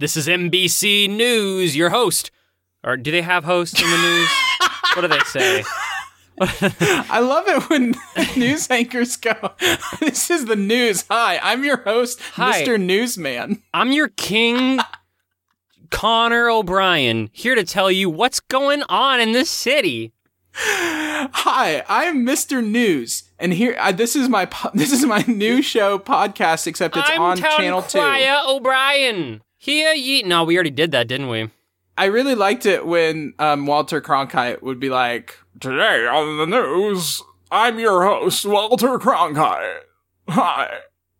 This is NBC News, your host. Or do they have hosts in the news? what do they say? I love it when news anchors go, This is the news. Hi, I'm your host, Hi. Mr. Newsman. I'm your king, Connor O'Brien, here to tell you what's going on in this city. Hi, I'm Mr. News, and here uh, this is my po- this is my new show podcast, except it's I'm on Town Channel Two. O'Brien. Here ye. No, we already did that, didn't we? I really liked it when um, Walter Cronkite would be like, "Today on the news, I'm your host, Walter Cronkite. Hi."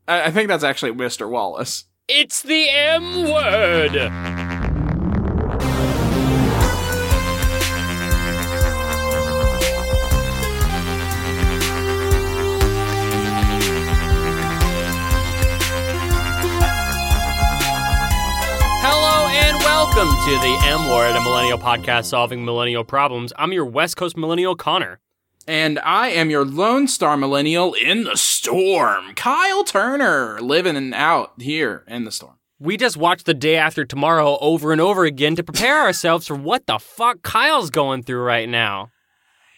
I, I think that's actually Mr. Wallace. It's the M word. Welcome to the M Word, a millennial podcast solving millennial problems. I'm your West Coast millennial Connor. And I am your Lone Star Millennial in the storm, Kyle Turner, living out here in the storm. We just watched the day after tomorrow over and over again to prepare ourselves for what the fuck Kyle's going through right now.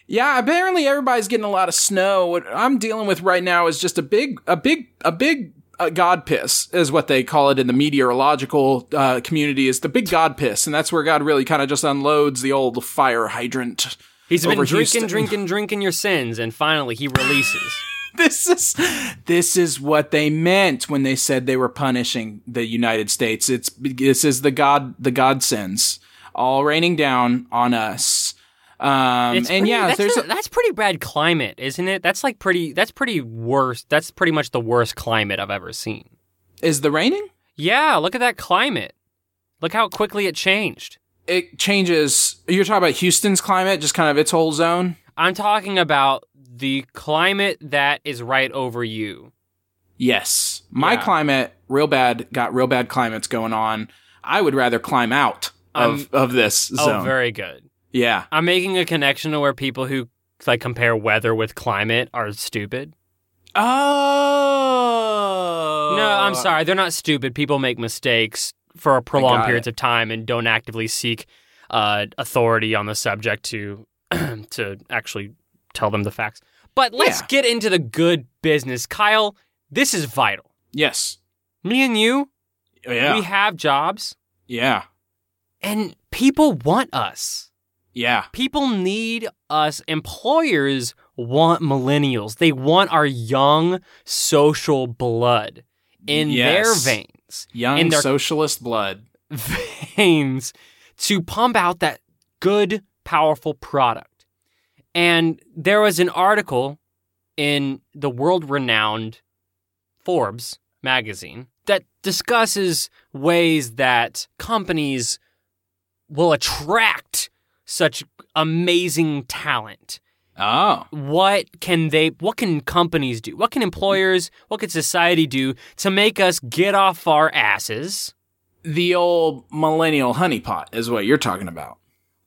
Yeah, apparently everybody's getting a lot of snow. What I'm dealing with right now is just a big, a big, a big uh, god piss is what they call it in the meteorological uh, community. Is the big god piss, and that's where God really kind of just unloads the old fire hydrant. He's been drinking, Houston. drinking, drinking your sins, and finally he releases. This is this is what they meant when they said they were punishing the United States. It's this is the god the god sins all raining down on us. Um, and pretty- yeah, that's, there's a, a, that's pretty bad climate, isn't it? That's like pretty. That's pretty worst. That's pretty much the worst climate I've ever seen. is the raining? Yeah, look at that climate. Look how quickly it changed. It changes. You're talking about Houston's climate, just kind of its whole zone. I'm talking about the climate that is right over you. Yes, my Yeah. climate real bad. Got real bad climates going on. I would rather climb out of of this zone. Oh, very good. Yeah, I'm making a connection to where people who like compare weather with climate are stupid. Oh No, I'm sorry. They're not stupid. People make mistakes for prolonged periods it. of time and don't actively seek uh, authority on the subject to to actually tell them the facts. But let's Yeah. get into the good business. Kyle, this is vital. Yes. Me and you, Yeah. we have jobs yeah. and people want us. Yeah. People need us. Employers want millennials. They want our young social blood in their veins. Young in their socialist blood. veins to pump out that good, powerful product. And there was an article in the world renowned Forbes magazine that discusses ways that companies will attract such amazing talent. Oh. What can they what can companies do? What can employers, what can society do to make us get off our asses? The old millennial honeypot is what you're talking about.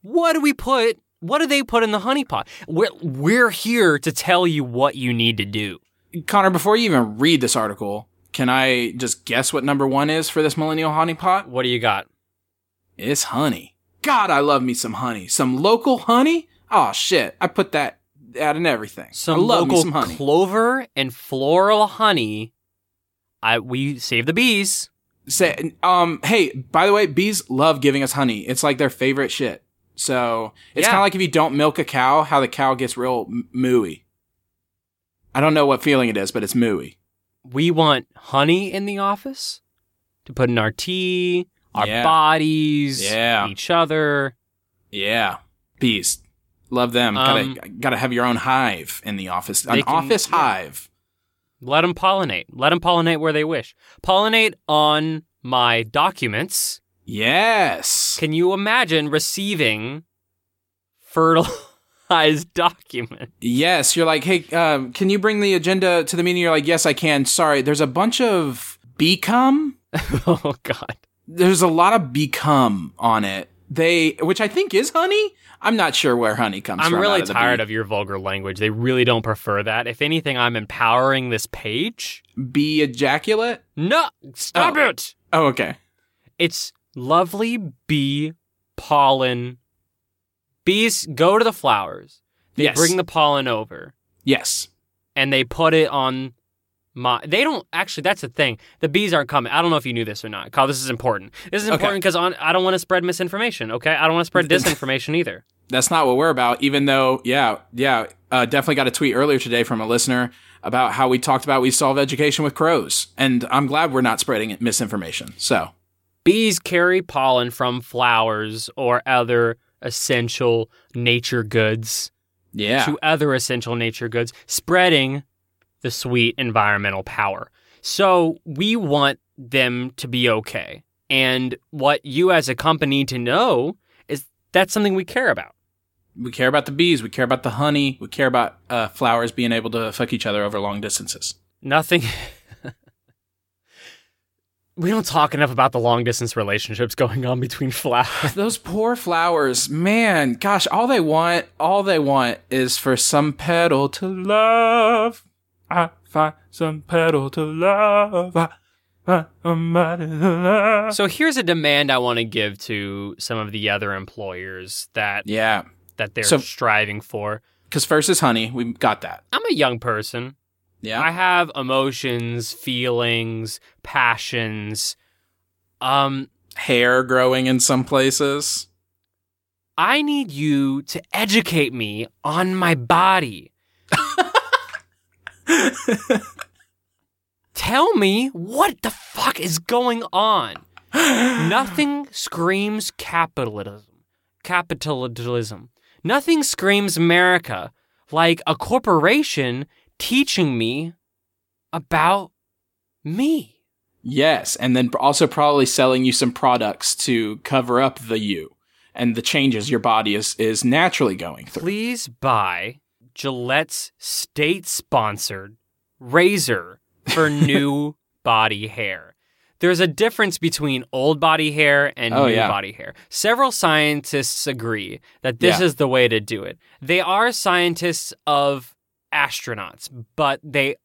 what do we put what do they put in the honeypot we're, we're here to tell you what you need to do Connor, before you even read this article, can I just guess what number one is for this millennial honeypot? what do you got It's honey. God, I love me some honey. Some local honey? Oh shit. I put that out in everything. some I love local some honey. clover and floral honey i we save the bees Say, um, hey, by the way, bees love giving us honey. It's like their favorite shit. So it's Yeah. kind of like if you don't milk a cow, how the cow gets real m- mooey. I don't know what feeling it is, but it's mooey. we want honey in the office to put in our tea our Yeah. bodies Yeah. each other Yeah, bees love them. Um, gotta gotta have your own hive in the office. An can- office yeah. hive. let them pollinate let them pollinate where they wish pollinate on my documents Yes. Can you imagine receiving fertilized document? Yes, you're like, hey, um, can you bring the agenda to the meeting? You're like, yes, I can. Sorry, there's a bunch of become. oh God! There's a lot of become on it. They, which I think is honey. I'm not sure where honey comes from. I'm really of tired bee. of your vulgar language. They really don't prefer that. If anything, I'm empowering this page. Be ejaculate. No, stop Oh. it! Oh, okay. It's lovely bee pollen. Bees go to the flowers. They Yes. bring the pollen over Yes. and they put it on my. They don't actually. That's the thing. The bees aren't coming. I don't know if you knew this or not. Kyle, this is important. This is important because I don't want to spread misinformation. Okay, I don't want to spread disinformation either. That's not what we're about, even though, yeah, yeah, uh, definitely got a tweet earlier today from a listener about how we talked about we solve education with crows. And I'm glad we're not spreading misinformation. So, Bees carry pollen from flowers or other essential nature goods yeah. to other essential nature goods, spreading the sweet environmental power. So we want them to be okay. And what you as a company need to know is that's something we care about. We care about the bees. We care about the honey. We care about uh, flowers being able to fuck each other over long distances. Nothing. we don't talk enough about the long distance relationships going on between flowers. Those poor flowers, man, gosh, all they want, all they want is for some petal to love. I find some pedal to love. I find love. So here's a demand I want to give to some of the other employers that Yeah, that they're So- striving for. because first is honey. We got that. I'm a young person. Yeah. I have emotions, feelings, passions. Um, Hair growing in some places. I need you to educate me on my body. Tell me what the fuck is going on. Nothing screams capitalism. Capitalism. Nothing screams America like a corporation teaching me about me. Yes, and then also probably selling you some products to cover up the you and the changes your body is is naturally going through. Please buy Gillette's state sponsored razor for new body hair. There's a difference between old body hair and Oh, new yeah. body hair. Several scientists agree that this Yeah. is the way to do it. They are scientists of astronauts, but they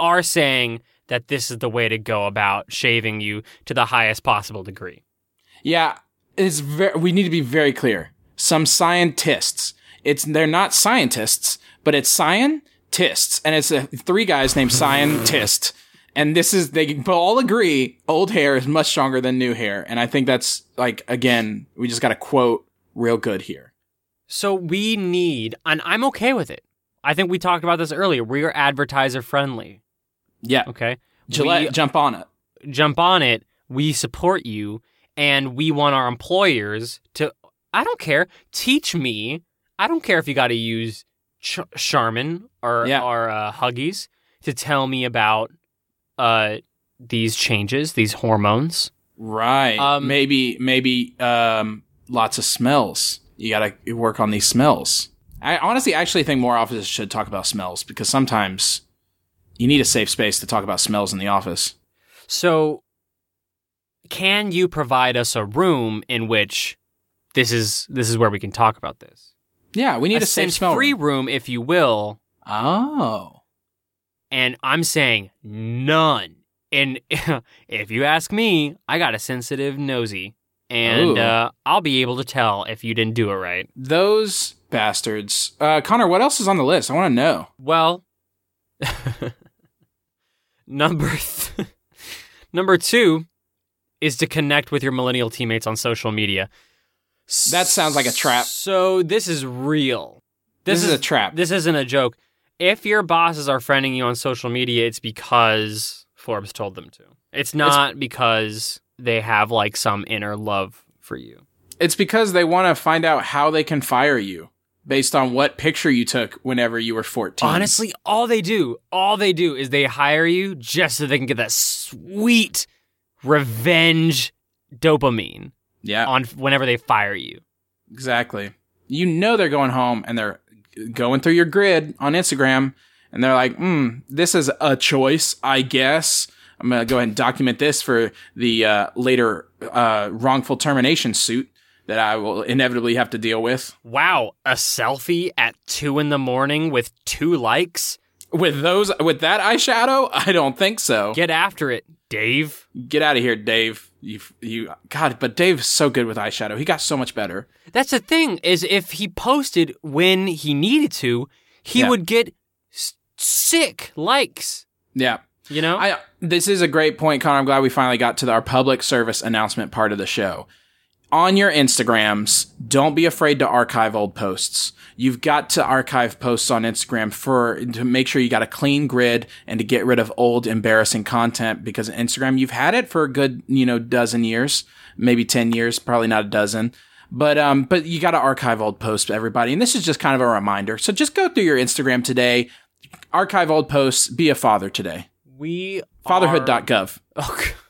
are saying that this is the way to go about shaving you to the highest possible degree. Yeah, it's very. We need to be very clear. Some scientists. It's they're not scientists, but it's scientists, and it's uh, three guys named scientist. And this is they all agree old hair is much stronger than new hair, and I think that's like again we just got to quote real good here. So we need, and I'm okay with it. I think we talked about this earlier. We are advertiser friendly. Yeah, Okay. Gillette, We jump on it. jump on it. We support you, and we want our employers to. I don't care. Teach me. I don't care if you got to use Ch- Charmin or Yeah. or uh, Huggies to tell me about uh these changes, these hormones. Right. Um, maybe maybe um, lots of smells. You got to work on these smells. I honestly actually think more offices should talk about smells because sometimes you need a safe space to talk about smells in the office. So, can you provide us a room in which this is this is where we can talk about this? Yeah, we need a, safe smell. free room. room, if you will. Oh. And I'm saying none. And if you ask me, I got a sensitive nosy, and uh, I'll be able to tell if you didn't do it right. Those bastards. Uh, Connor, what else is on the list? I want to know. Well, number th- number two is to connect with your millennial teammates on social media. That sounds like a trap. So this is real. This, is, a trap. This isn't a joke. If your bosses are friending you on social media, it's because Forbes told them to. It's not because they have like some inner love for you. it's because they want to find out how they can fire you based on what picture you took whenever you were 14. Honestly, all they do, all they do is they hire you just so they can get that sweet revenge dopamine Yeah. on whenever they fire you. Exactly. You know they're going home and they're going through your grid on Instagram and they're like, hmm, this is a choice, I guess. I'm going to go ahead and document this for the uh, later uh, wrongful termination suit that I will inevitably have to deal with. Wow, a selfie at two in the morning with two likes? With those, with that eyeshadow, I don't think so. Get after it. Dave. Get out of here, Dave. You, you, God, but Dave's so good with eyeshadow. He got so much better. That's the thing is if he posted when he needed to, he Yeah. would get s- sick likes. Yeah. You know, I this is a great point, Connor. I'm glad we finally got to our public service announcement part of the show. On your Instagrams, don't be afraid to archive old posts. You've got to archive posts on Instagram for to make sure you got a clean grid and to get rid of old embarrassing content because Instagram you've had it for a good, you know, dozen years, maybe 10 years, probably not a dozen. But um but you got to archive old posts everybody. And this is just kind of a reminder. So just go through your Instagram today, archive old posts, be a father today. we Fatherhood.gov. Are, okay.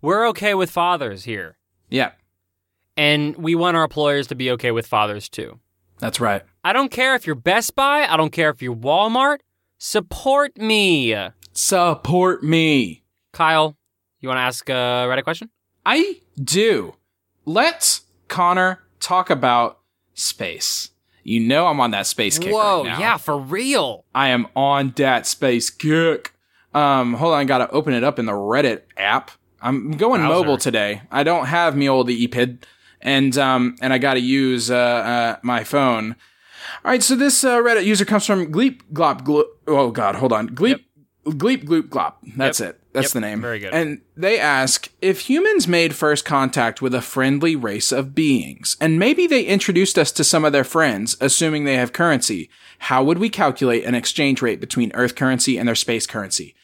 We're okay with fathers here, Yeah, and we want our employers to be okay with fathers too. that's right. I don't care if you're Best Buy. I don't care if you're Walmart. Support me, Support me. Kyle. You want to ask a Reddit question? I do. Let's, Connor, talk about space. You know I'm on that space kick Whoa, right now. yeah, for real. I am on that space kick. Um, hold on, I gotta open it up in the Reddit app. I'm going Browser. mobile today. I don't have me old iPad, and um, and I gotta use uh, uh my phone. All right, so this uh, Reddit user comes from Gleep Glop Glo- Oh God, hold on, Gleep Gleep Gloop Glop. That's it. That's Yep, the name. very good. And they ask if humans made first contact with a friendly race of beings, and maybe they introduced us to some of their friends, assuming they have currency. How would we calculate an exchange rate between Earth currency and their space currency?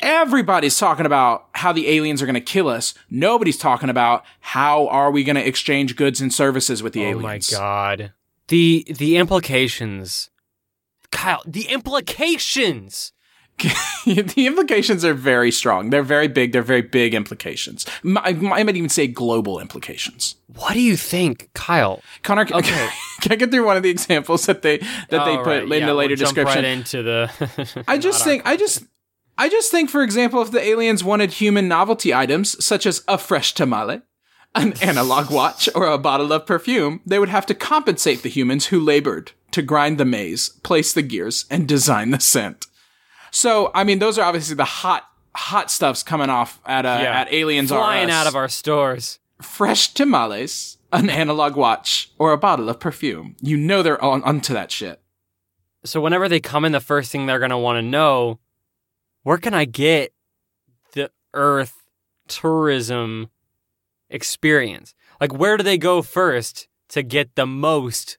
Everybody's talking about how the aliens are going to kill us. Nobody's talking about how are we going to exchange goods and services with the oh aliens. Oh my god. The the implications. Kyle, the implications. the implications are very strong. They're very big. They're very big implications. I, might even say global implications. What do you think, Kyle? Connor, can, Okay. can I get through one of the examples that they that they Oh, put right, in yeah, the later we'll description? Right into the. I just think I just I just think for example if the aliens wanted human novelty items such as a fresh tamale, an analog watch or a bottle of perfume, they would have to compensate the humans who labored to grind the maize, place the gears and design the scent. So, I mean those are obviously the hot hot stuffs coming off at uh, Yeah. at aliens flying out of our stores. fresh tamales, an analog watch or a bottle of perfume. You know they're on onto that shit. So whenever they come in, the first thing they're gonna want to know, where can I get the Earth tourism experience? Like, where do they go first to get the most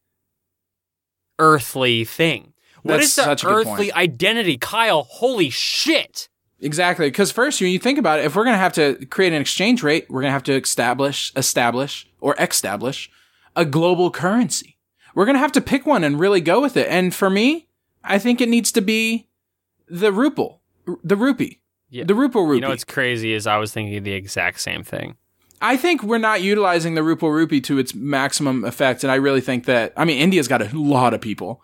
earthly thing? What That's is the earthly identity, Kyle? Holy shit! Exactly, because first, when you think about it, if we're going to have to create an exchange rate, we're going to have to establish, establish, or establish a global currency. We're going to have to pick one and really go with it. And for me, I think it needs to be the ruple, the rupee, Yeah. the ruple rupee. You know what's crazy is I was thinking the exact same thing. I think we're not utilizing the rupee to its maximum effect, and I really think that I mean India's got a lot of people,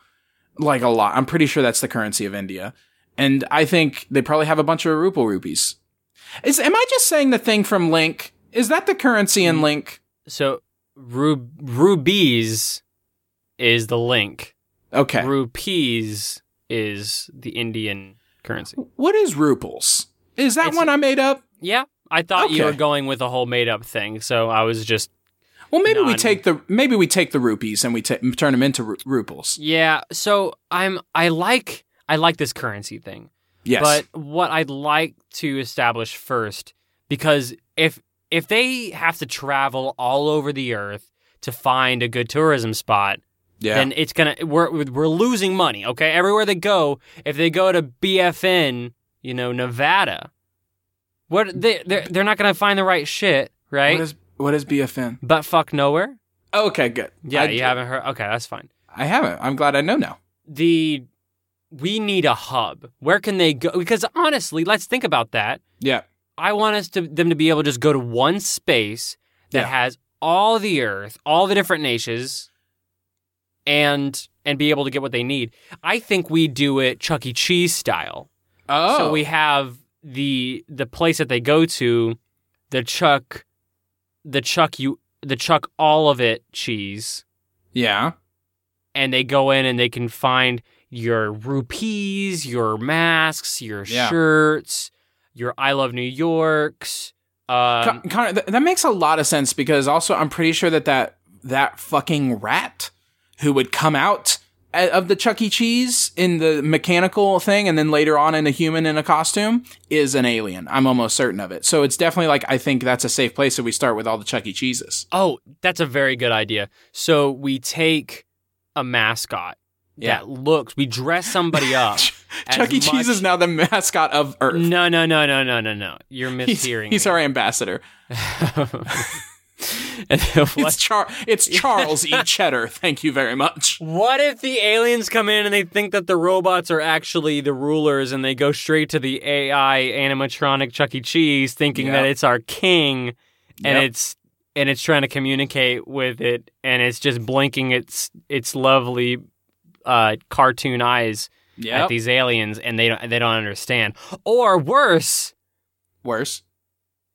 like a lot. I'm pretty sure that's the currency of India, and I think they probably have a bunch of ruple rupees. Is am I just saying the thing from Link? Is that the currency in mm. Link? So, ru- rubies is the link. Okay, Rupees is the Indian currency. what is ruples? Is that It's- one I made up? Yeah, I thought you Okay. were going with a whole made up thing, so I was just Well, maybe we Non- take the maybe we take the rupees and we ta- turn them into ru- ruples. yeah. So I'm I like I like this currency thing, Yes, but what I'd like to establish first, because if if they have to travel all over the earth to find a good tourism spot, yeah, then it's gonna we're we're losing money. Okay, everywhere they go, if they go to BFN, you know Nevada, what they they're, they're not gonna find the right shit, right? what is what is BFN? but fuck nowhere. Okay, good. Yeah, I, you haven't heard. Okay, that's fine. I haven't. I'm glad I know now. The we need a hub. Where can they go? Because honestly, let's think about that. Yeah. I want us to them to be able to just go to one space that Yeah. has all the Earth, all the different nations, and and be able to get what they need. I think we do it Chuck E. Cheese style. Oh, So we have the the place that they go to, the Chuck, the Chuck you the Chuck all of it cheese, yeah, and they go in and they can find your rupees, your masks, your Yeah. shirts, your I Love New Yorks. Um, Connor, that makes a lot of sense because also I'm pretty sure that that that fucking rat who would come out uh, of the Chuck E. Cheese in the mechanical thing and then later on in a human in a costume is an alien. I'm almost certain of it. So it's definitely like I think that's a safe place that we start with all the Chuck E. Cheeses. oh, that's a very good idea. So we take a mascot Yeah. that looks. We dress somebody up. Chuck E. Cheese is now the mascot of Earth. No, no, no, no, no, no, no. You're He's, mishearing. he's me. our ambassador. And It's Char- it's Charles E. Cheddar. Thank you very much. what if the aliens come in and they think that the robots are actually the rulers and they go straight to the AI animatronic Chuck E. Cheese thinking Yep. that it's our king and Yep. it's and it's trying to communicate with it and it's just blinking its its lovely uh, cartoon eyes at these aliens and they don't they don't understand. Or worse, Worse.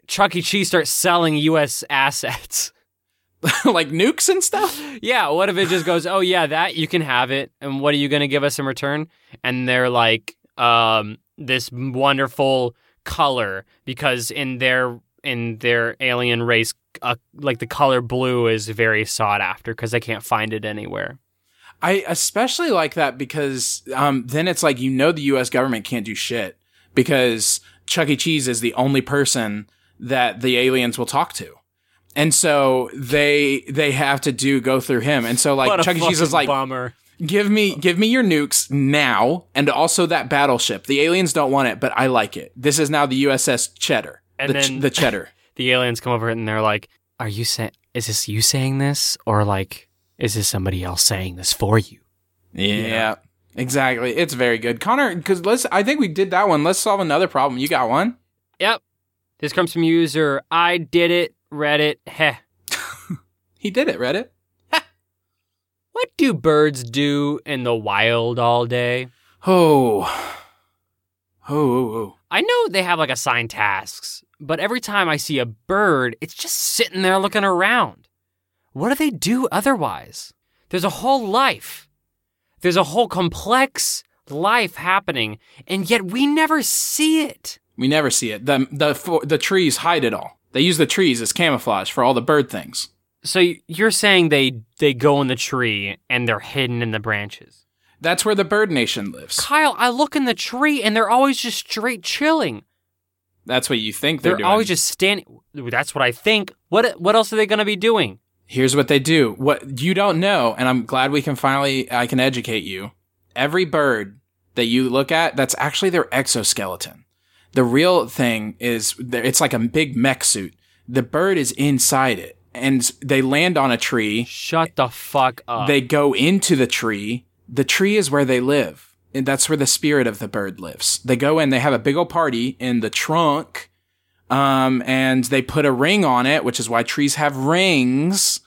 Chuck E. Cheese starts selling U.S. assets. like nukes and stuff? Yeah, what if it just goes, "Oh yeah, that you can have it, and what are you going to give us in return?" And they're like, um, this wonderful color because in their in their alien race, uh, like the color blue is very sought after because they can't find it anywhere. I especially like that because um, then it's like you know the U.S. government can't do shit because Chuck E. Cheese is the only person that the aliens will talk to, and so they they have to do go through him, and so like Chuck E. Cheese is like, bummer. give me give me your nukes now, and also that battleship. The aliens don't want it, but I like it. This is now the USS Cheddar, And the, ch- then- the Cheddar. The aliens come over and they're like, "Are you saying? Is this you saying this, or like, is this somebody else saying this for you?" Yeah. Exactly. It's very good. Connor, because let's I think we did that one. Let's solve another problem. You got one? Yep. This comes from user I did it Reddit. Heh. He did it, Reddit. What do birds do in the wild all day? Oh. Oh, oh, oh. I know they have like assigned tasks, but every time I see a bird, it's just sitting there looking around. What do they do otherwise? There's a whole life. There's a whole complex life happening, and yet we never see it. We never see it. The the the trees hide it all. They use the trees as camouflage for all the bird things. So you're saying they they go in the tree and they're hidden in the branches. That's where the bird nation lives. Kyle, I look in the tree and they're always just straight chilling. That's what you think they're, doing. They're, doing. always just standing. That's what I think. What what else are they going to be doing? Here's what they do. What you don't know, and I'm glad we can finally I can educate you. Every bird that you look at, that's actually their exoskeleton. The real thing is it's like a big mech suit. The bird is inside it, and they land on a tree. Shut the fuck up. They go into the tree. The tree is where they live. And that's where the spirit of the bird lives. They go in, they have a big old party in the trunk. Um, and they put a ring on it, which is why trees have rings.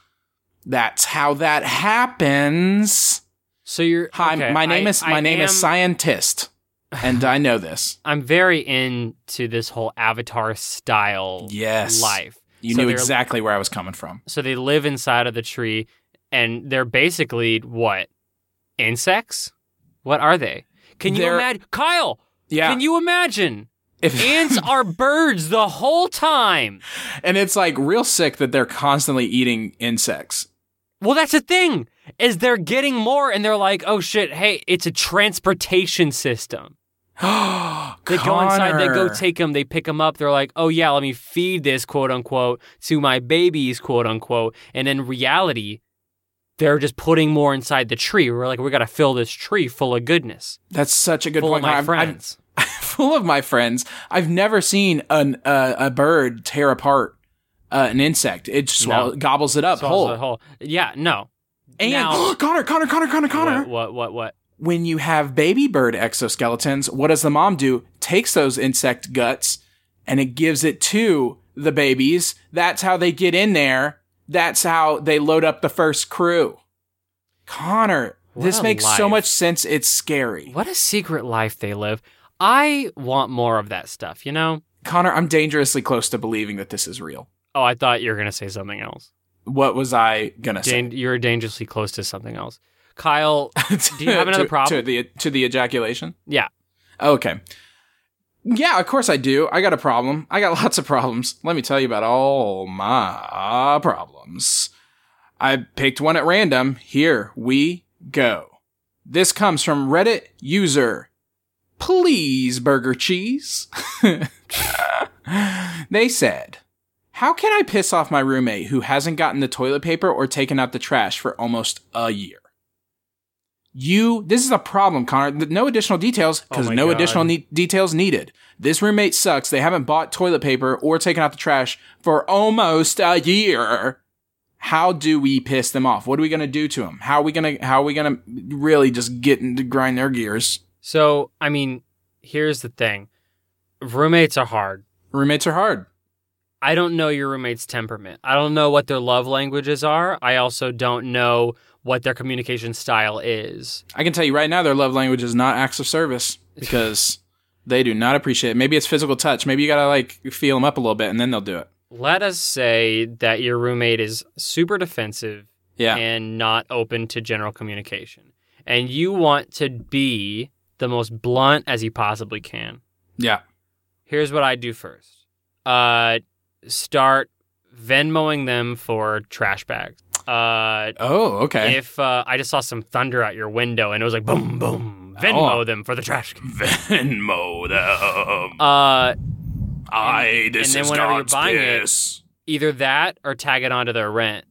That's how that happens. so you're Hi, okay, my name I- is my I name is scientist. And I know this. I'm very into this whole Avatar style Yes. life. You So knew exactly where I was coming from. So they live inside of the tree, and they're basically what insects? What are they? Can you They're- imagine, Kyle? Yeah. Can you imagine? If- Ants are birds the whole time. and it's like real sick that they're constantly eating insects. Well, that's the thing is they're getting more, and they're like, oh shit, hey, it's a transportation system. They go inside, they go take them, they pick them up. They're like, oh yeah, let me feed this quote unquote to my babies quote unquote. And in reality, they're just putting more inside the tree. We're like, we got to fill this tree full of goodness, That's such a good full point. of my I've- I've- friends. full of my friends. I've never seen an, uh, a bird tear apart uh, an insect. It swallow, No. gobbles it up whole. whole. Yeah, no. And Now- Connor, Connor, Connor, Connor, Connor. What, what, what, what? When you have baby bird exoskeletons, what does the mom do? Takes those insect guts and it gives it to the babies. That's how they get in there. That's how they load up the first crew. Connor, What this makes so much sense. It's scary. What a secret life they live. I want more of that stuff, you know? Connor, I'm dangerously close to believing that this is real. Oh, I thought you were going to say something else. What was I gonna say? You're dangerously close to something else. Kyle, do you have another to, problem? to the to the ejaculation? yeah. Okay. Yeah, of course I do. I got a problem. I got lots of problems. Let me tell you about all my problems. I picked one at random. Here we go. This comes from Reddit user. Please, burger cheese. they said, How can I piss off my roommate who hasn't gotten the toilet paper or taken out the trash for almost a year? You, this is a problem, Connor. No additional details because Oh no God. additional ne- details needed. This roommate sucks. They haven't bought toilet paper or taken out the trash for almost a year. How do we piss them off? What are we going to do to them? How are we going to, how are we going to really just get into grind their gears? So, I mean, here's the thing roommates are hard. Roommates are hard. I don't know your roommate's temperament. I don't know what their love languages are. I also don't know what their communication style is. I can tell you right now, their love language is not acts of service because they do not appreciate it. Maybe it's physical touch. Maybe you got to like feel them up a little bit and then they'll do it. Let us say that your roommate is super defensive Yeah. and not open to general communication. And you want to be the most blunt as you possibly can. yeah. Here's what I do first. Uh start Venmoing them for trash bags. Uh Oh, okay. if uh, I just saw some thunder out your window and it was like boom boom Venmo Oh. them for the trash. can. Venmo them. Uh I, this and then is whenever you're God's buying it- either that or tag it onto their rent.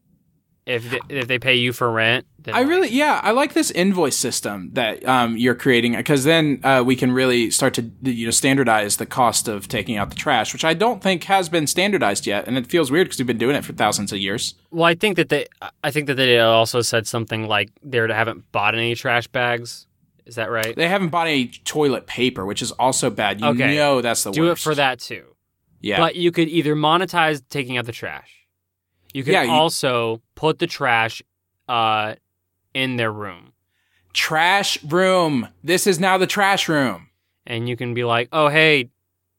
If they, if they pay you for rent, then I really, yeah, I like this invoice system that um, you're creating because then uh, we can really start to you know standardize the cost of taking out the trash, which I don't think has been standardized yet, and it feels weird because we've been doing it for thousands of years. Well, I think that they I think that they also said something like they haven't bought any trash bags. Is that right? They haven't bought any toilet paper, which is also bad. You Okay. know that's the Do worst. it for that too. Yeah, But you could either monetize taking out the trash. You could Yeah, you- also put the trash uh, in their room. trash room. This is now the trash room. and you can be like, "Oh, hey,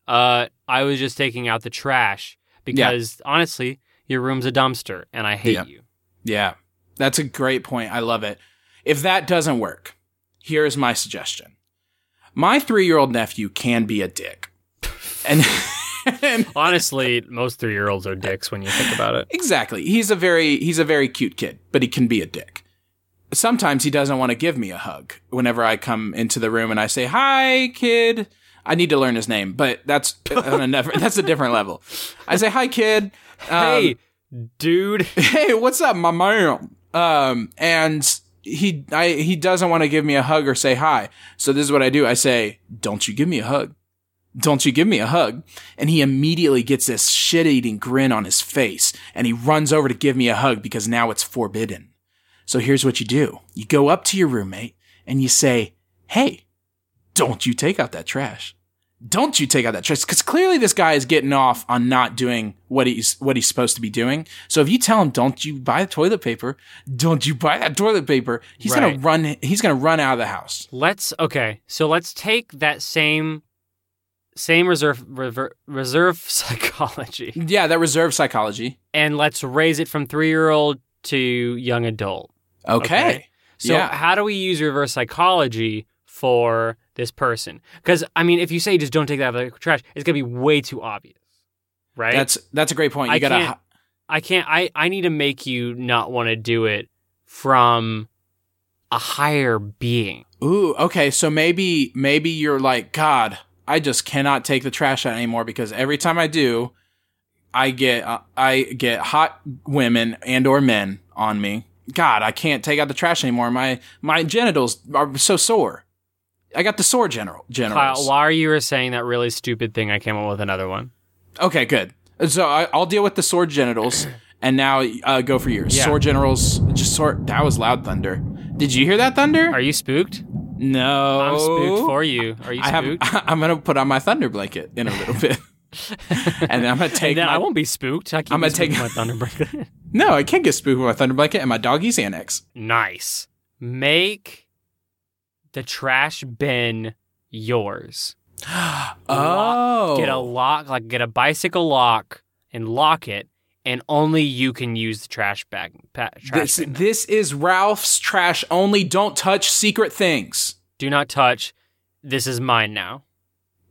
uh, I was just taking out the trash because honestly, your room's a dumpster, and I hate Yeah. you." Yeah, that's a great point. I love it. If that doesn't work, here's my suggestion. My three year old nephew can be a dick. And, and Honestly, most three-year-olds are dicks when you think about it. exactly. He's a very he's a very cute kid, but he can be a dick. Sometimes he doesn't want to give me a hug whenever I come into the room and I say, "Hi, kid." I need to learn his name, but that's on a never, that's a different level. I say, "Hi, kid." Um, hey, dude. hey, what's up, my man? Um, and he, I, he doesn't want to give me a hug or say hi. So this is what I do. I say, don't you give me a hug. Don't you give me a hug. And he immediately gets this shit eating grin on his face and he runs over to give me a hug because now it's forbidden. So here's what you do. You go up to your roommate and you say, Hey, don't you take out that trash. Don't you take out that trash. Cause clearly this guy is getting off on not doing what he's, what he's supposed to be doing. So if you tell him, don't you buy the toilet paper, don't you buy that toilet paper, he's gonna run, he's going to run out of the house. Let's okay. So let's take that same same reserve rever, reserve psychology Yeah, that reserve psychology. and let's raise it from three-year-old to young adult. Okay. Okay. So Yeah. how do we use reverse psychology for this person? Because I mean, if you say just don't take that out of the trash, it's gonna be way too obvious, right? That's, that's a great point. You I got to, can't- I can't. I I need to make you not want to do it from a higher being. Ooh, okay. So maybe maybe you're like, God, I just cannot take the trash out anymore because every time I do, I get uh, I get hot women and or men on me. God, I can't take out the trash anymore. My my genitals are so sore. I got the sore general Kyle, genitals. while you were saying that really stupid thing, I came up with another one. Okay, good. So I, I'll deal with the sore genitals, and now uh, go for yours. Yeah. Sore generals, Just sore. That was loud thunder. Did you hear that thunder? Are you spooked? no. I'm spooked for you. Are you I have. spooked? I'm gonna put on my thunder blanket in a little bit, and then I'm gonna take. then my, I won't be spooked. I I'm gonna take- my thunder blanket. No, I can't get spooked with my thunder blanket and my doggy's annex. nice. Make the trash bin yours. Oh, Get a oh. lock, like get a bicycle lock and lock it, and only you can use the trash bag. Pa- trash This, bin. this is Ralph's trash only. Don't touch secret things. Do not touch. This is mine now.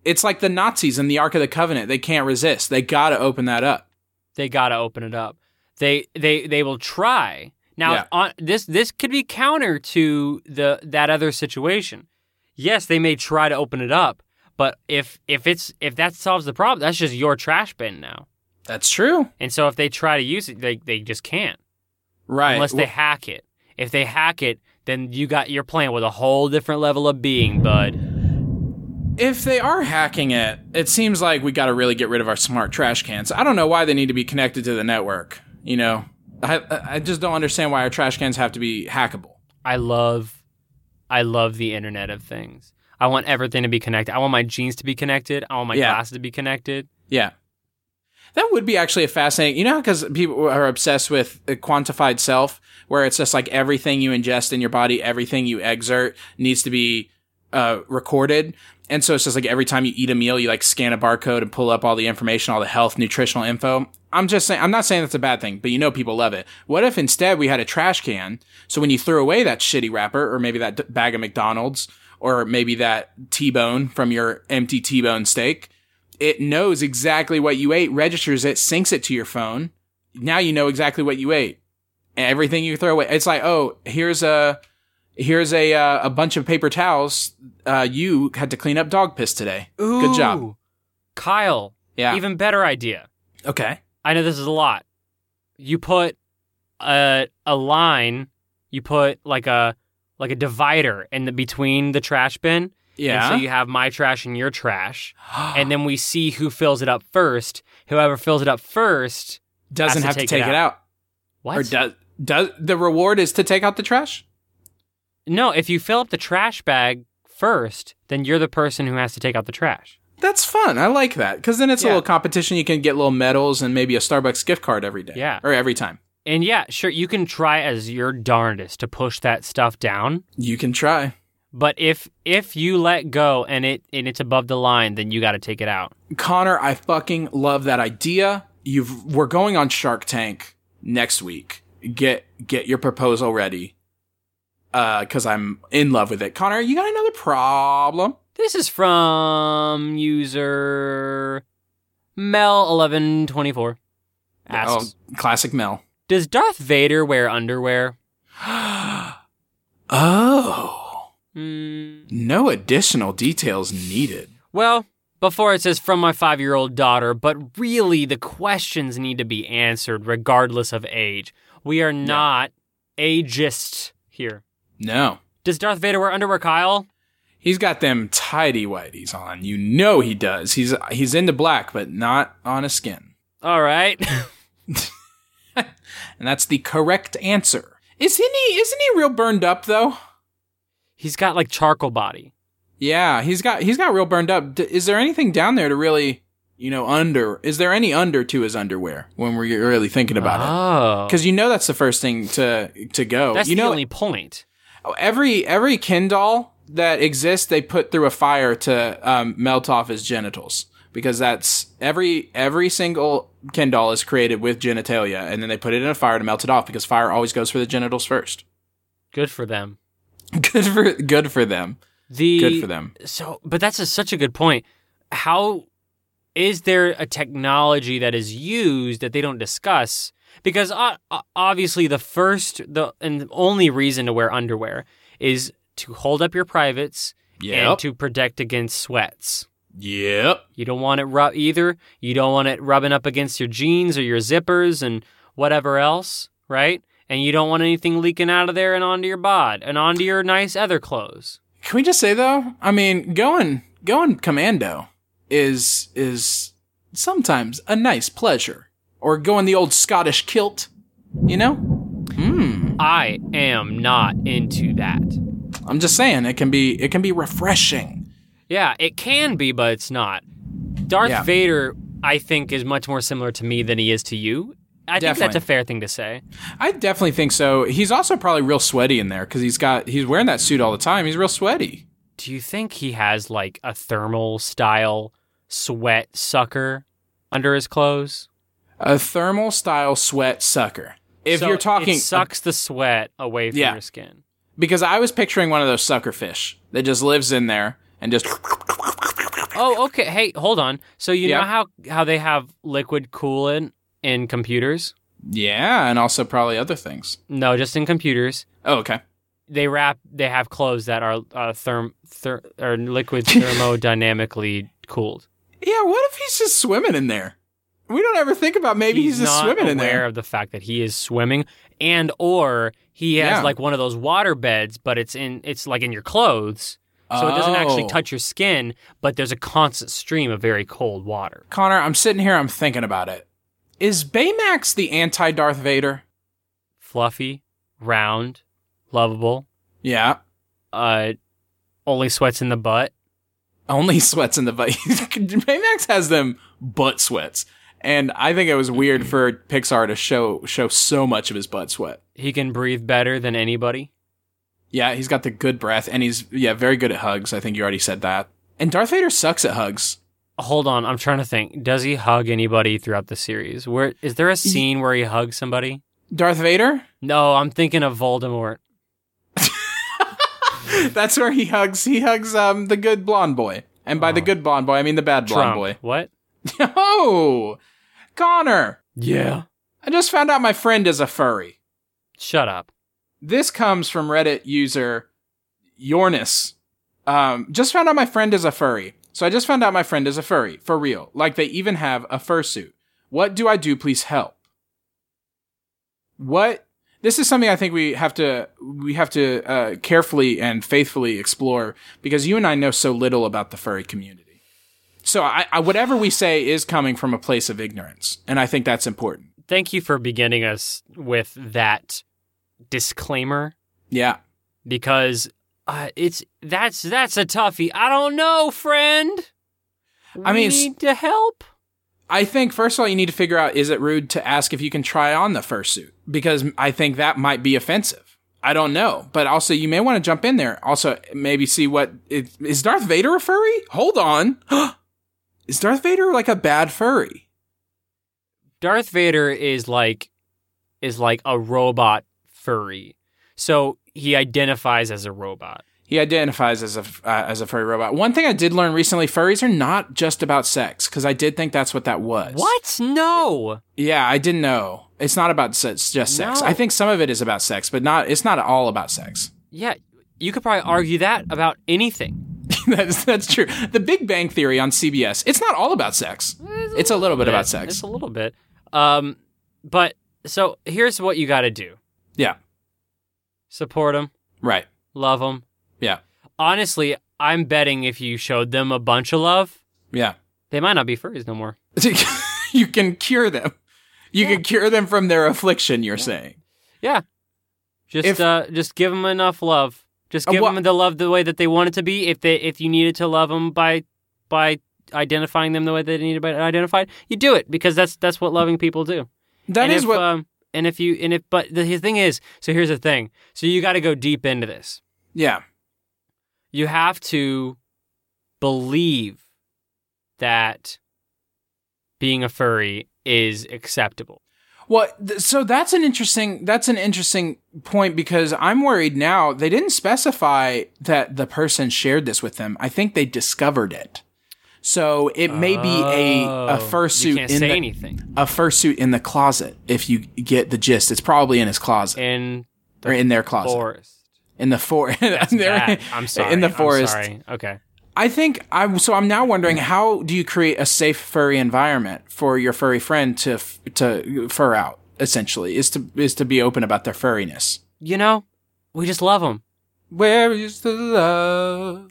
It's like the Nazis in the Ark of the Covenant. They can't resist. They got to open that up. They got to open it up. They they they will try. Now Yeah. on this this could be counter to the that other situation. Yes, they may try to open it up, but if if it's if that solves the problem, that's just your trash bin now. That's true. And so if they try to use it, they they just can't Right. unless they hack it. If they hack it, then you got you're playing with a whole different level of being, bud. If they are hacking it, it seems like we got to really get rid of our smart trash cans. I don't know why they need to be connected to the network. You know, I I just don't understand why our trash cans have to be hackable. I love I love the internet of things. I want everything to be connected. I want my jeans to be connected. I want my Yeah. glasses to be connected. Yeah. That would be actually a fascinating, you know, because people are obsessed with a quantified self, where it's just like everything you ingest in your body, everything you exert needs to be uh, recorded. And so it's just like every time you eat a meal, you like scan a barcode and pull up all the information, all the health, nutritional info. I'm just saying, I'm not saying that's a bad thing, but you know, people love it. What if instead we had a trash can? So when you threw away that shitty wrapper, or maybe that d- bag of McDonald's, or maybe that T-bone from your empty T-bone steak, it knows exactly what you ate, registers it, syncs it to your phone. Now you know exactly what you ate. Everything you throw away. It's like, oh, here's a here's a uh, a bunch of paper towels. Uh, you had to clean up dog piss today. Good job. Kyle. Yeah. Even better idea. okay. I know this is a lot. You put a a line, you put like a like a divider in the between the trash bin. Yeah. And so you have my trash and your trash. and then we see who fills it up first. Whoever fills it up first doesn't have to to take take it it out. what? Or does does the reward is to take out the trash? No, if you fill up the trash bag first, then you're the person who has to take out the trash. That's fun. I like that because then it's a little competition. You can get little medals and maybe a Starbucks gift card every day. Yeah. or every time. And yeah, sure, you can try as your darndest to push that stuff down. You can try. But if if you let go and it and it's above the line, then you got to take it out. Connor, I fucking love that idea. You've we're going on Shark Tank next week. Get get your proposal ready. Uh, cause I'm in love with it. Connor, you got another problem? This is from user Mel eleven twenty four. Asks, Oh, classic Mel. does Darth Vader wear underwear? Oh, Hmm. no additional details needed. Well, before it says from my five year old daughter, but really the questions need to be answered regardless of age. We are not ageist here. No. Does Darth Vader wear underwear, Kyle? He's got them tidy whities on. You know he does. He's he's into black, but not on his skin. All right. And that's the correct answer. Isn't he isn't he real burned up though? He's got like charcoal body. Yeah, he's got he's got real burned up. D- is there anything down there to really, you know, under? Is there any under to his underwear when we're really thinking about it? Oh. Because you know that's the first thing to to go. That's you the know, only point. Every every Ken doll that exists, they put through a fire to um, melt off his genitals because that's every every single Ken doll is created with genitalia, and then they put it in a fire to melt it off because fire always goes for the genitals first. Good for them. good for good for them. The Good for them. So, but that's a, such a good point. How is there a technology that is used that they don't discuss? Because uh, obviously, the first, the and only reason to wear underwear is to hold up your privates and to protect against sweats. Yep. You don't want it rub either. You don't want it rubbing up against your jeans or your zippers and whatever else, right? And you don't want anything leaking out of there and onto your bod and onto your nice other clothes. Can we just say though? I mean, going going commando is is sometimes a nice pleasure, or go in the old Scottish kilt. You know, Hmm. I am not into that. I'm just saying it can be it can be refreshing. Yeah, it can be, but it's not. Darth Yeah. Vader, I think, is much more similar to me than he is to you. I think that's a fair thing to say. I definitely think so. He's also probably real sweaty in there because he's got he's wearing that suit all the time. He's real sweaty. Do you think he has like a thermal style sweat sucker under his clothes? A thermal style sweat sucker. If So you're talking it sucks the sweat away from Yeah. your skin. because I was picturing one of those sucker fish that just lives in there and just Oh, okay. Hey, hold on. So you Yeah. know how how they have liquid coolant in computers? Yeah, and also probably other things. No, just in computers. Oh, okay. They wrap. They have clothes that are uh, therm ther- or liquid thermodynamically cooled. Yeah, what if he's just swimming in there? We don't ever think about maybe he's, just not swimming aware in there. of the fact that he is swimming, and or he has Yeah. like one of those water beds, but it's in it's like in your clothes, so it doesn't actually Oh. touch your skin, but there's a constant stream of very cold water. Connor, I'm sitting here, I'm thinking about it. Is Baymax the anti Darth Vader? Fluffy, round, lovable. Yeah. Uh, only sweats in the butt. Only sweats in the butt. Baymax has them butt sweats. And I think it was weird for Pixar to show show so much of his butt sweat. He can breathe better than anybody. Yeah, he's got the good breath and he's yeah, very good at hugs. I think you already said that. And Darth Vader sucks at hugs. Hold on, I'm trying to think. Does he hug anybody throughout the series? Where is there a scene where he hugs somebody? Darth Vader? No, I'm thinking of Voldemort. That's where he hugs he hugs um the good blonde boy. And by the good blonde boy, I mean the bad blonde Trump. boy. What? Oh, Connor! Yeah. I just found out my friend is a furry. Shut up. This comes from Reddit user Yornis. Um, just found out my friend is a furry. So I just found out my friend is a furry for real. Like they even have a fursuit. What do I do? Please help. What? This is something I think we have to we have to uh, carefully and faithfully explore because you and I know so little about the furry community. So I, I whatever we say is coming from a place of ignorance, and I think that's important. Thank you for beginning us with that disclaimer Yeah. because uh, it's that's that's a toughie. I don't know, friend. I mean, We need to help. I think first of all, you need to figure out is it rude to ask if you can try on the fursuit because I think that might be offensive. I don't know, but also you may want to jump in there. Also, maybe see what is Darth Vader a furry? Hold on, is Darth Vader like a bad furry? Darth Vader is like is like a robot furry. So he identifies as a robot. He identifies as a uh, as a furry robot. One thing I did learn recently: furries are not just about sex because I did think that's what that was. What? No. Yeah, I didn't know. It's not about sex, just sex. No. I think some of it is about sex, but not. It's not all about sex. Yeah, you could probably argue that about anything. that's that's true. The Big Bang Theory on CBS. It's not all about sex. It's a little bit about sex. It's a little bit. Um, but so here's what you got to do: Yeah. support them, Right. love them. Yeah. Honestly, I'm betting if you showed them a bunch of love, Yeah. they might not be furries no more. you can cure them. You can cure them from their affliction. You're saying. Yeah, just If- uh, just give them enough love. Just give them the love the way that they want it to be. If they if you needed to love them by by identifying them the way they needed to be identified, you do it because that's that's what loving people do. That and is if, what. Um, and if you and if but the thing is, so here's the thing. So you got to go deep into this. yeah. You have to believe that being a furry is acceptable. Well, th- so that's an interesting that's an interesting point because I'm worried now. They didn't specify that the person shared this with them. I think they discovered it. So it may be a a Oh, fursuit in say the, anything. a fursuit in the closet. If you get the gist, it's probably in his closet In or in their closet. forest. in the forest. I'm sorry. In the I'm forest. sorry. Okay. I think I. So I'm now wondering how do you create a safe furry environment for your furry friend to f- to fur out? Essentially, is to is to be open about their furriness. You know, we just love them. Where is the love?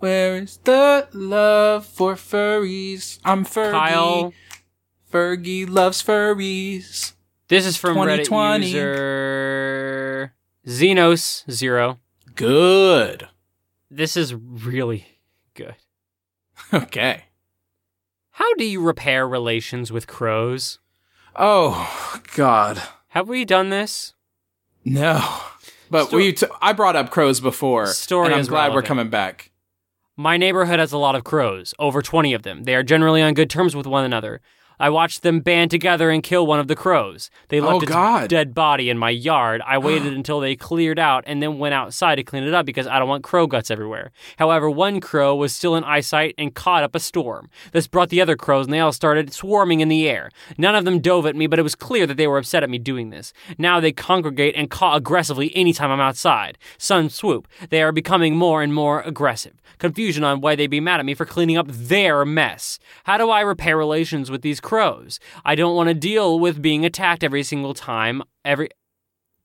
Where is the love for furries? I'm Fergie. Kyle, Fergie loves furries. this is from Reddit 2020. user Xenos Zero. Good. This is really good. Okay. How do you repair relations with crows? Oh God. Have we done this? No. But Sto- we. T- I brought up crows before, Story and I'm is glad we're coming back. My neighborhood has a lot of crows, over 20 of them. They are generally on good terms with one another. I watched them band together and kill one of the crows. They left Oh, its God. dead body in my yard. I waited until they cleared out and then went outside to clean it up because I don't want crow guts everywhere. However, one crow was still in eyesight and caught up a storm. This brought the other crows and they all started swarming in the air. None of them dove at me, but it was clear that they were upset at me doing this. Now they congregate and caw aggressively anytime I'm outside. Sun swoop. They are becoming more and more aggressive. Confusion on why they'd be mad at me for cleaning up their mess. How do I repair relations with these crows? I don't want to deal with being attacked every single time. Every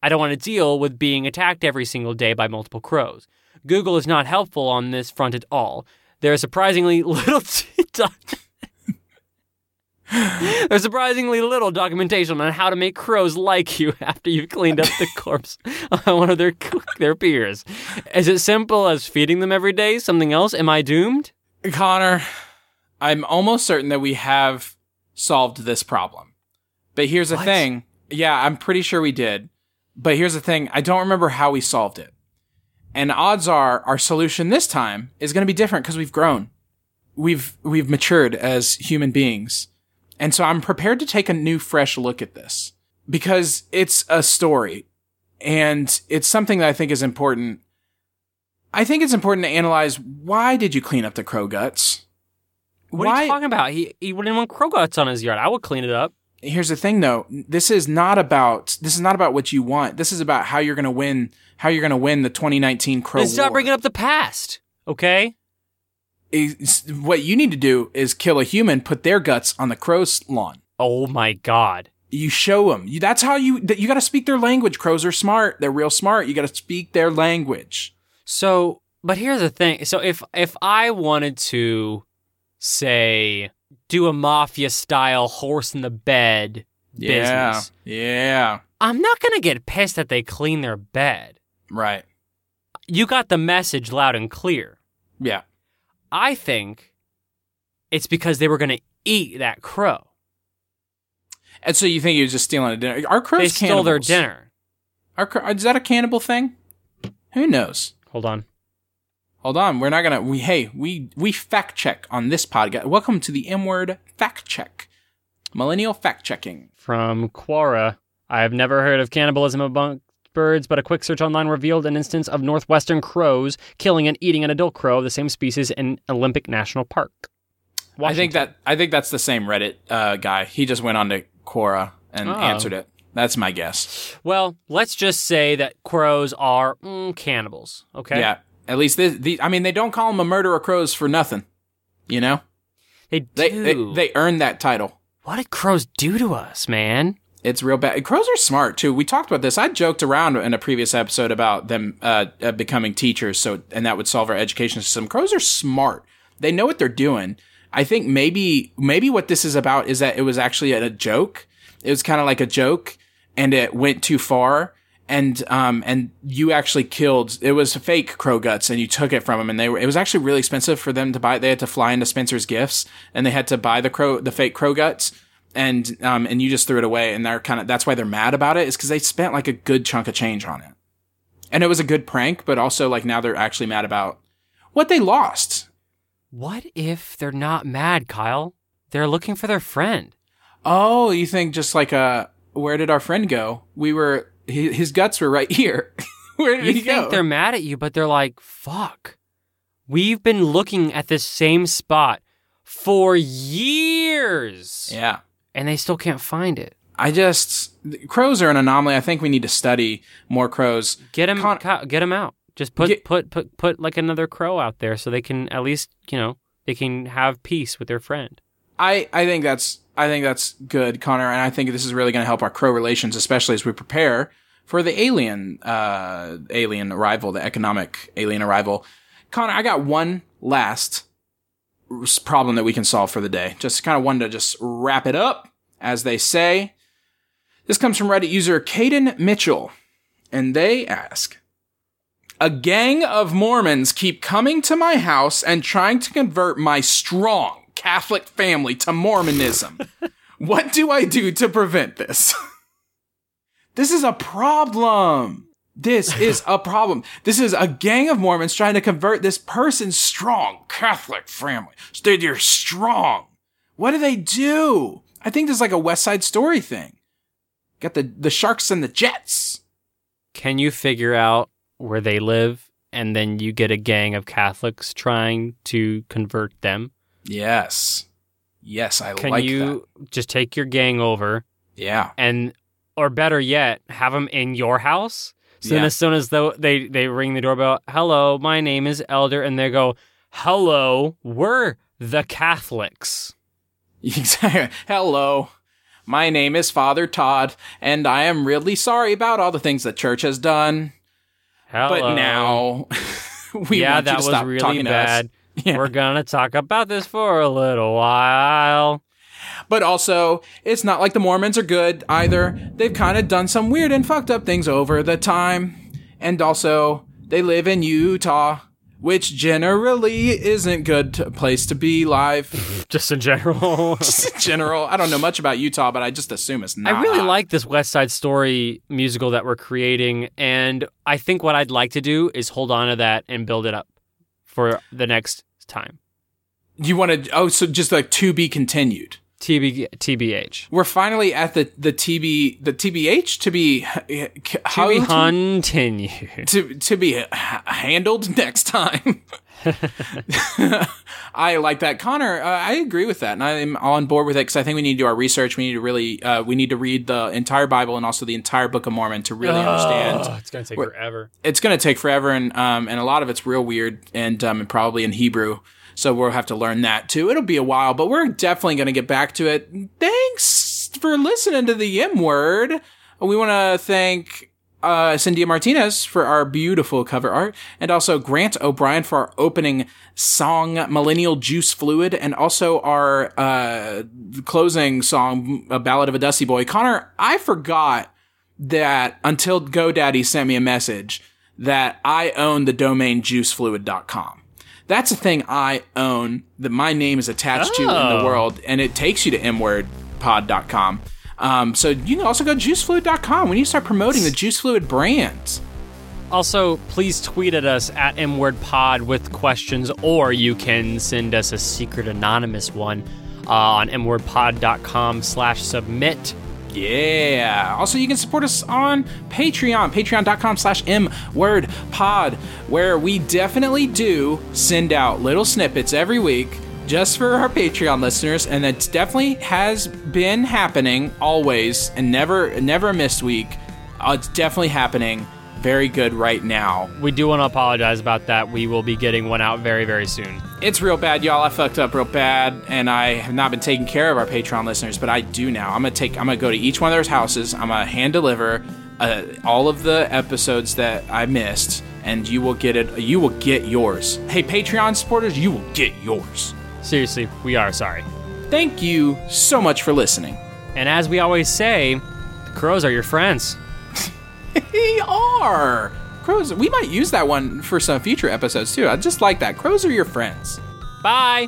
I don't want to deal with being attacked every single day by multiple crows. Google is not helpful on this front at all. There is surprisingly little. There's surprisingly little documentation on how to make crows like you after you've cleaned up the corpse of one of their their peers. Is it simple as feeding them every day? Something else? Am I doomed? Connor, I'm almost certain that we have solved this problem. But here's the What? thing. Yeah, I'm pretty sure we did. But here's the thing. I don't remember how we solved it. And odds are our solution this time is going to be different because we've grown. We've, we've matured as human beings. And so I'm prepared to take a new, fresh look at this because it's a story and it's something that I think is important. I think it's important to analyze why did you clean up the crow guts? What are you talking about? He he wouldn't want crow guts on his yard. I would clean it up. here's the thing though this is not about this is not about what you want this is about how you're going to win how you're going to win the 2019 crow And stop war. bringing up the past. Okay. Is- what you need to do is kill a human put their guts on the crow's lawn Oh my god. you show them you, that's how you that you got to speak their language crows are smart they're real smart you got to speak their language So, but here's the thing. So if if I wanted to say do a mafia style horse in the bed yeah business, yeah I'm not going to get pissed that they clean their bed. right You got the message loud and clear. yeah I think it's because they were going to eat that crow. and so you think you're just stealing a dinner our crows they stole their dinner. Our is that a cannibal thing who knows Hold on. Hold on, we're not gonna. We hey, we we fact check on this podcast. Welcome to the M word fact check, millennial fact checking. From Quora, I have never heard of cannibalism among birds, but a quick search online revealed an instance of northwestern crows killing and eating an adult crow of the same species in Olympic National Park. I think that I think that's the same Reddit uh, guy. He just went on to Quora and Oh. answered it. That's my guess. Well, let's just say that crows are mm, cannibals. Okay. Yeah, at least this, the. I mean, they don't call him a murderer of crows for nothing. You know, They do. they they, they earned that title. what did crows do to us, man? It's real bad. Crows are smart too. We talked about this. I joked around in a previous episode about them uh, uh, becoming teachers, so and that would solve our education system. Crows are smart. They know what they're doing. I think maybe maybe what this is about is that it was actually a joke. It was kind of like a joke, and it went too far. And um and you actually killed. It was fake crow guts, and you took it from them. And they were. It was actually really expensive for them to buy. They had to fly into Spencer's Gifts, and they had to buy the crow, the fake crow guts and um and you just threw it away and they're kind of that's why they're mad about it is because they spent like a good chunk of change on it and it was a good prank but also like now they're actually mad about what they lost What if they're not mad, Kyle? They're looking for their friend. oh you think just like uh where did our friend go we were his, his guts were right here where did You he think go they're mad at you, but they're like, fuck. We've been looking at this same spot for years. yeah And they still can't find it. i just crows are an anomaly i think we need to study more crows Get them, Con- get 'em out. Just put, Get- put, put, put like another crow out there so they can at least, you know, they can have peace with their friend. I, I think that's I think that's good, Connor, and I think this is really going to help our crow relations, especially as we prepare for the alien uh, alien arrival, the economic alien arrival. Connor, I got one last problem that we can solve for the day. Just kind of one to just wrap it up, as they say. This comes from Reddit user Caden Mitchell, and they ask. A gang of Mormons keep coming to my house and trying to convert my strong Catholic family to Mormonism. what do I do to prevent this? this is a problem. This is a problem. This is a gang of Mormons trying to convert this person's strong Catholic family. Stay there strong. What do they do? I think there's like a West Side Story thing. Got the the sharks and the jets. Can you figure out where they live and then you get a gang of Catholics trying to convert them? Yes. Yes, I Can like you just take your gang over. Yeah. and or better yet, have them in your house? So then Yeah. as soon as though they they ring the doorbell, "Hello, my name is Elder." And they go, "Hello, we're the Catholics." Exactly. Hello. My name is Father Todd, and I am really sorry about all the things the church has done. Hello. But now we yeah, want you that to was stop really talking to us. Yeah. We're gonna talk about this for a little while. But also, it's not like the Mormons are good either. They've kind of done some weird and fucked up things over the time. And also, they live in Utah, which generally isn't a good to, place to be live. Just in general. Just in general, I don't know much about Utah, but I just assume it's not. I really like this West Side Story musical that we're creating, and I think what I'd like to do is hold on to that and build it up for the next time. You want to? Oh, so just like to be continued. TB, TBH. We're finally at the the TB the TBH to be To be continued. to to be handled next time. I like that, Connor. Uh, I agree with that, and I'm on board with it because I think we need to do our research. We need to really, uh, we need to read the entire Bible and also the entire Book of Mormon to really understand. Oh, it's gonna take What- forever. It's going to take forever, and um, and a lot of it's real weird, and um, and probably in Hebrew. So we'll have to learn that too. It'll be a while, but we're definitely going to get back to it. Thanks for listening to the M word. We want to thank uh, Cynthia Martinez for our beautiful cover art, and also Grant O'Brien for our opening song, Millennial Juice Fluid, and also our uh, closing song, A Ballad of a Dusty Boy. Connor, I forgot that until GoDaddy sent me a message that I own the domain juicefluid.com. That's a thing I own that my name is attached to in the Oh. world, and it takes you to mwordpod.com. Um, so you can also go to juicefluid.com. We need to start promoting the Juice Fluid brand. Also, please tweet at us at mwordpod with questions, or you can send us a secret anonymous one uh, on mwordpod.com slash submit. Yeah. Also, you can support us on Patreon, patreon.com slash mwordpod, where we definitely do send out little snippets every week just for our Patreon listeners, and it definitely has been happening always and never never a missed week. Uh, it's definitely happening very good right now. We do want to apologize about that. We will be getting one out very, very soon. It's real bad, y'all. I fucked up real bad, and I have not been taking care of our Patreon listeners, but I do now. I'm gonna take. I'm gonna go to each one of their houses. I'm gonna hand deliver uh, all of the episodes that I missed, and you will get it. You will get yours. Hey, Patreon supporters, you will get yours. Seriously, we are sorry. Thank you so much for listening. And as we always say, the crows are your friends. They are crows. We might use that one for some future episodes too. I just like that. Crows are your friends. Bye.